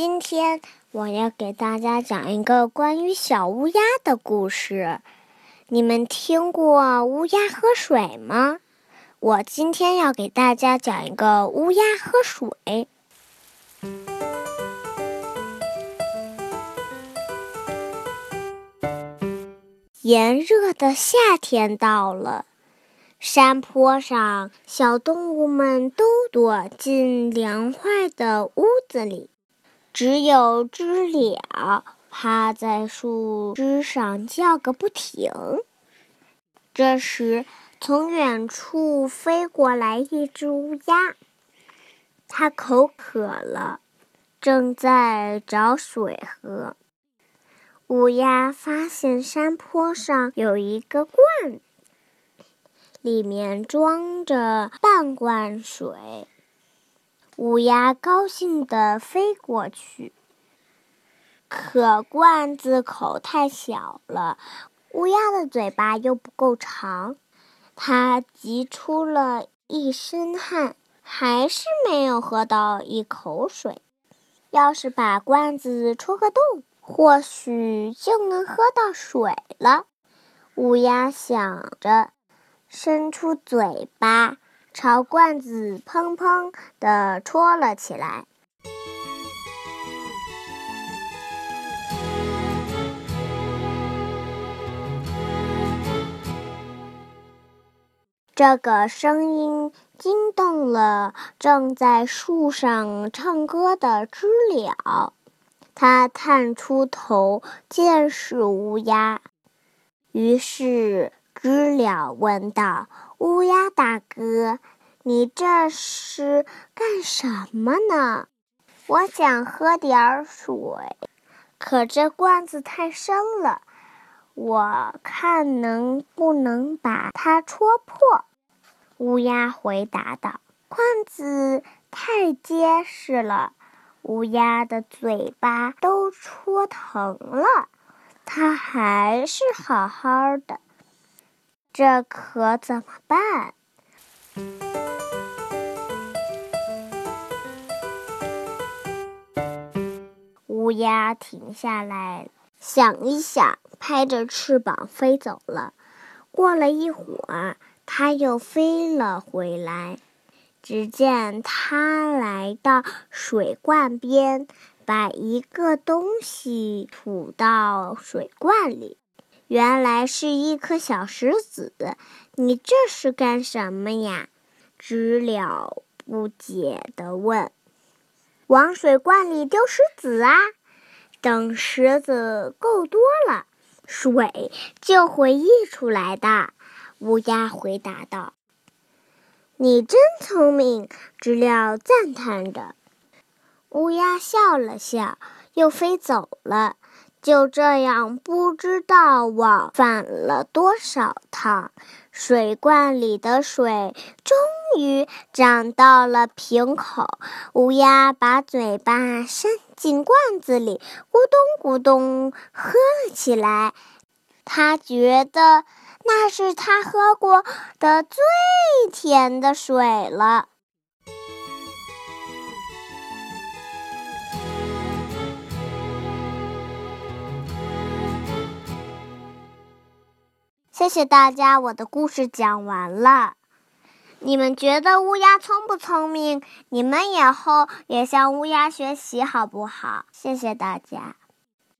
今天我要给大家讲一个关于小乌鸦的故事。你们听过乌鸦喝水吗？我今天要给大家讲一个乌鸦喝水。炎热的夏天到了，山坡上小动物们都躲进凉快的屋子里。只有知了趴在树枝上叫个不停。这时，从远处飞过来一只乌鸦，它口渴了，正在找水喝。乌鸦发现山坡上有一个罐，里面装着半罐水。乌鸦高兴地飞过去，可罐子口太小了，乌鸦的嘴巴又不够长，它急出了一身汗，还是没有喝到一口水。要是把罐子戳个洞，或许就能喝到水了。乌鸦想着，伸出嘴巴。朝罐子砰砰地戳了起来。这个声音惊动了正在树上唱歌的知了，它探出头见是乌鸦，于是知了问道。乌鸦大哥，你这是干什么呢？我想喝点水，可这罐子太深了，我看能不能把它戳破。乌鸦回答道：“罐子太结实了，乌鸦的嘴巴都戳疼了，它还是好好的。”这可怎么办？乌鸦停下来，想一想，拍着翅膀飞走了。过了一会儿，它又飞了回来。只见它来到水罐边，把一个东西吐到水罐里。原来是一颗小石子，你这是干什么呀？知了不解地问。往水罐里丢石子啊！等石子够多了，水就会溢出来的。乌鸦回答道。你真聪明，知了赞叹着。乌鸦笑了笑，又飞走了。就这样，不知道往返了多少趟，水罐里的水终于涨到了瓶口。乌鸦把嘴巴伸进罐子里，咕咚咕咚喝了起来。他觉得那是他喝过的最甜的水了。谢谢大家，我的故事讲完了。你们觉得乌鸦聪不聪明？你们以后也向乌鸦学习好不好？谢谢大家。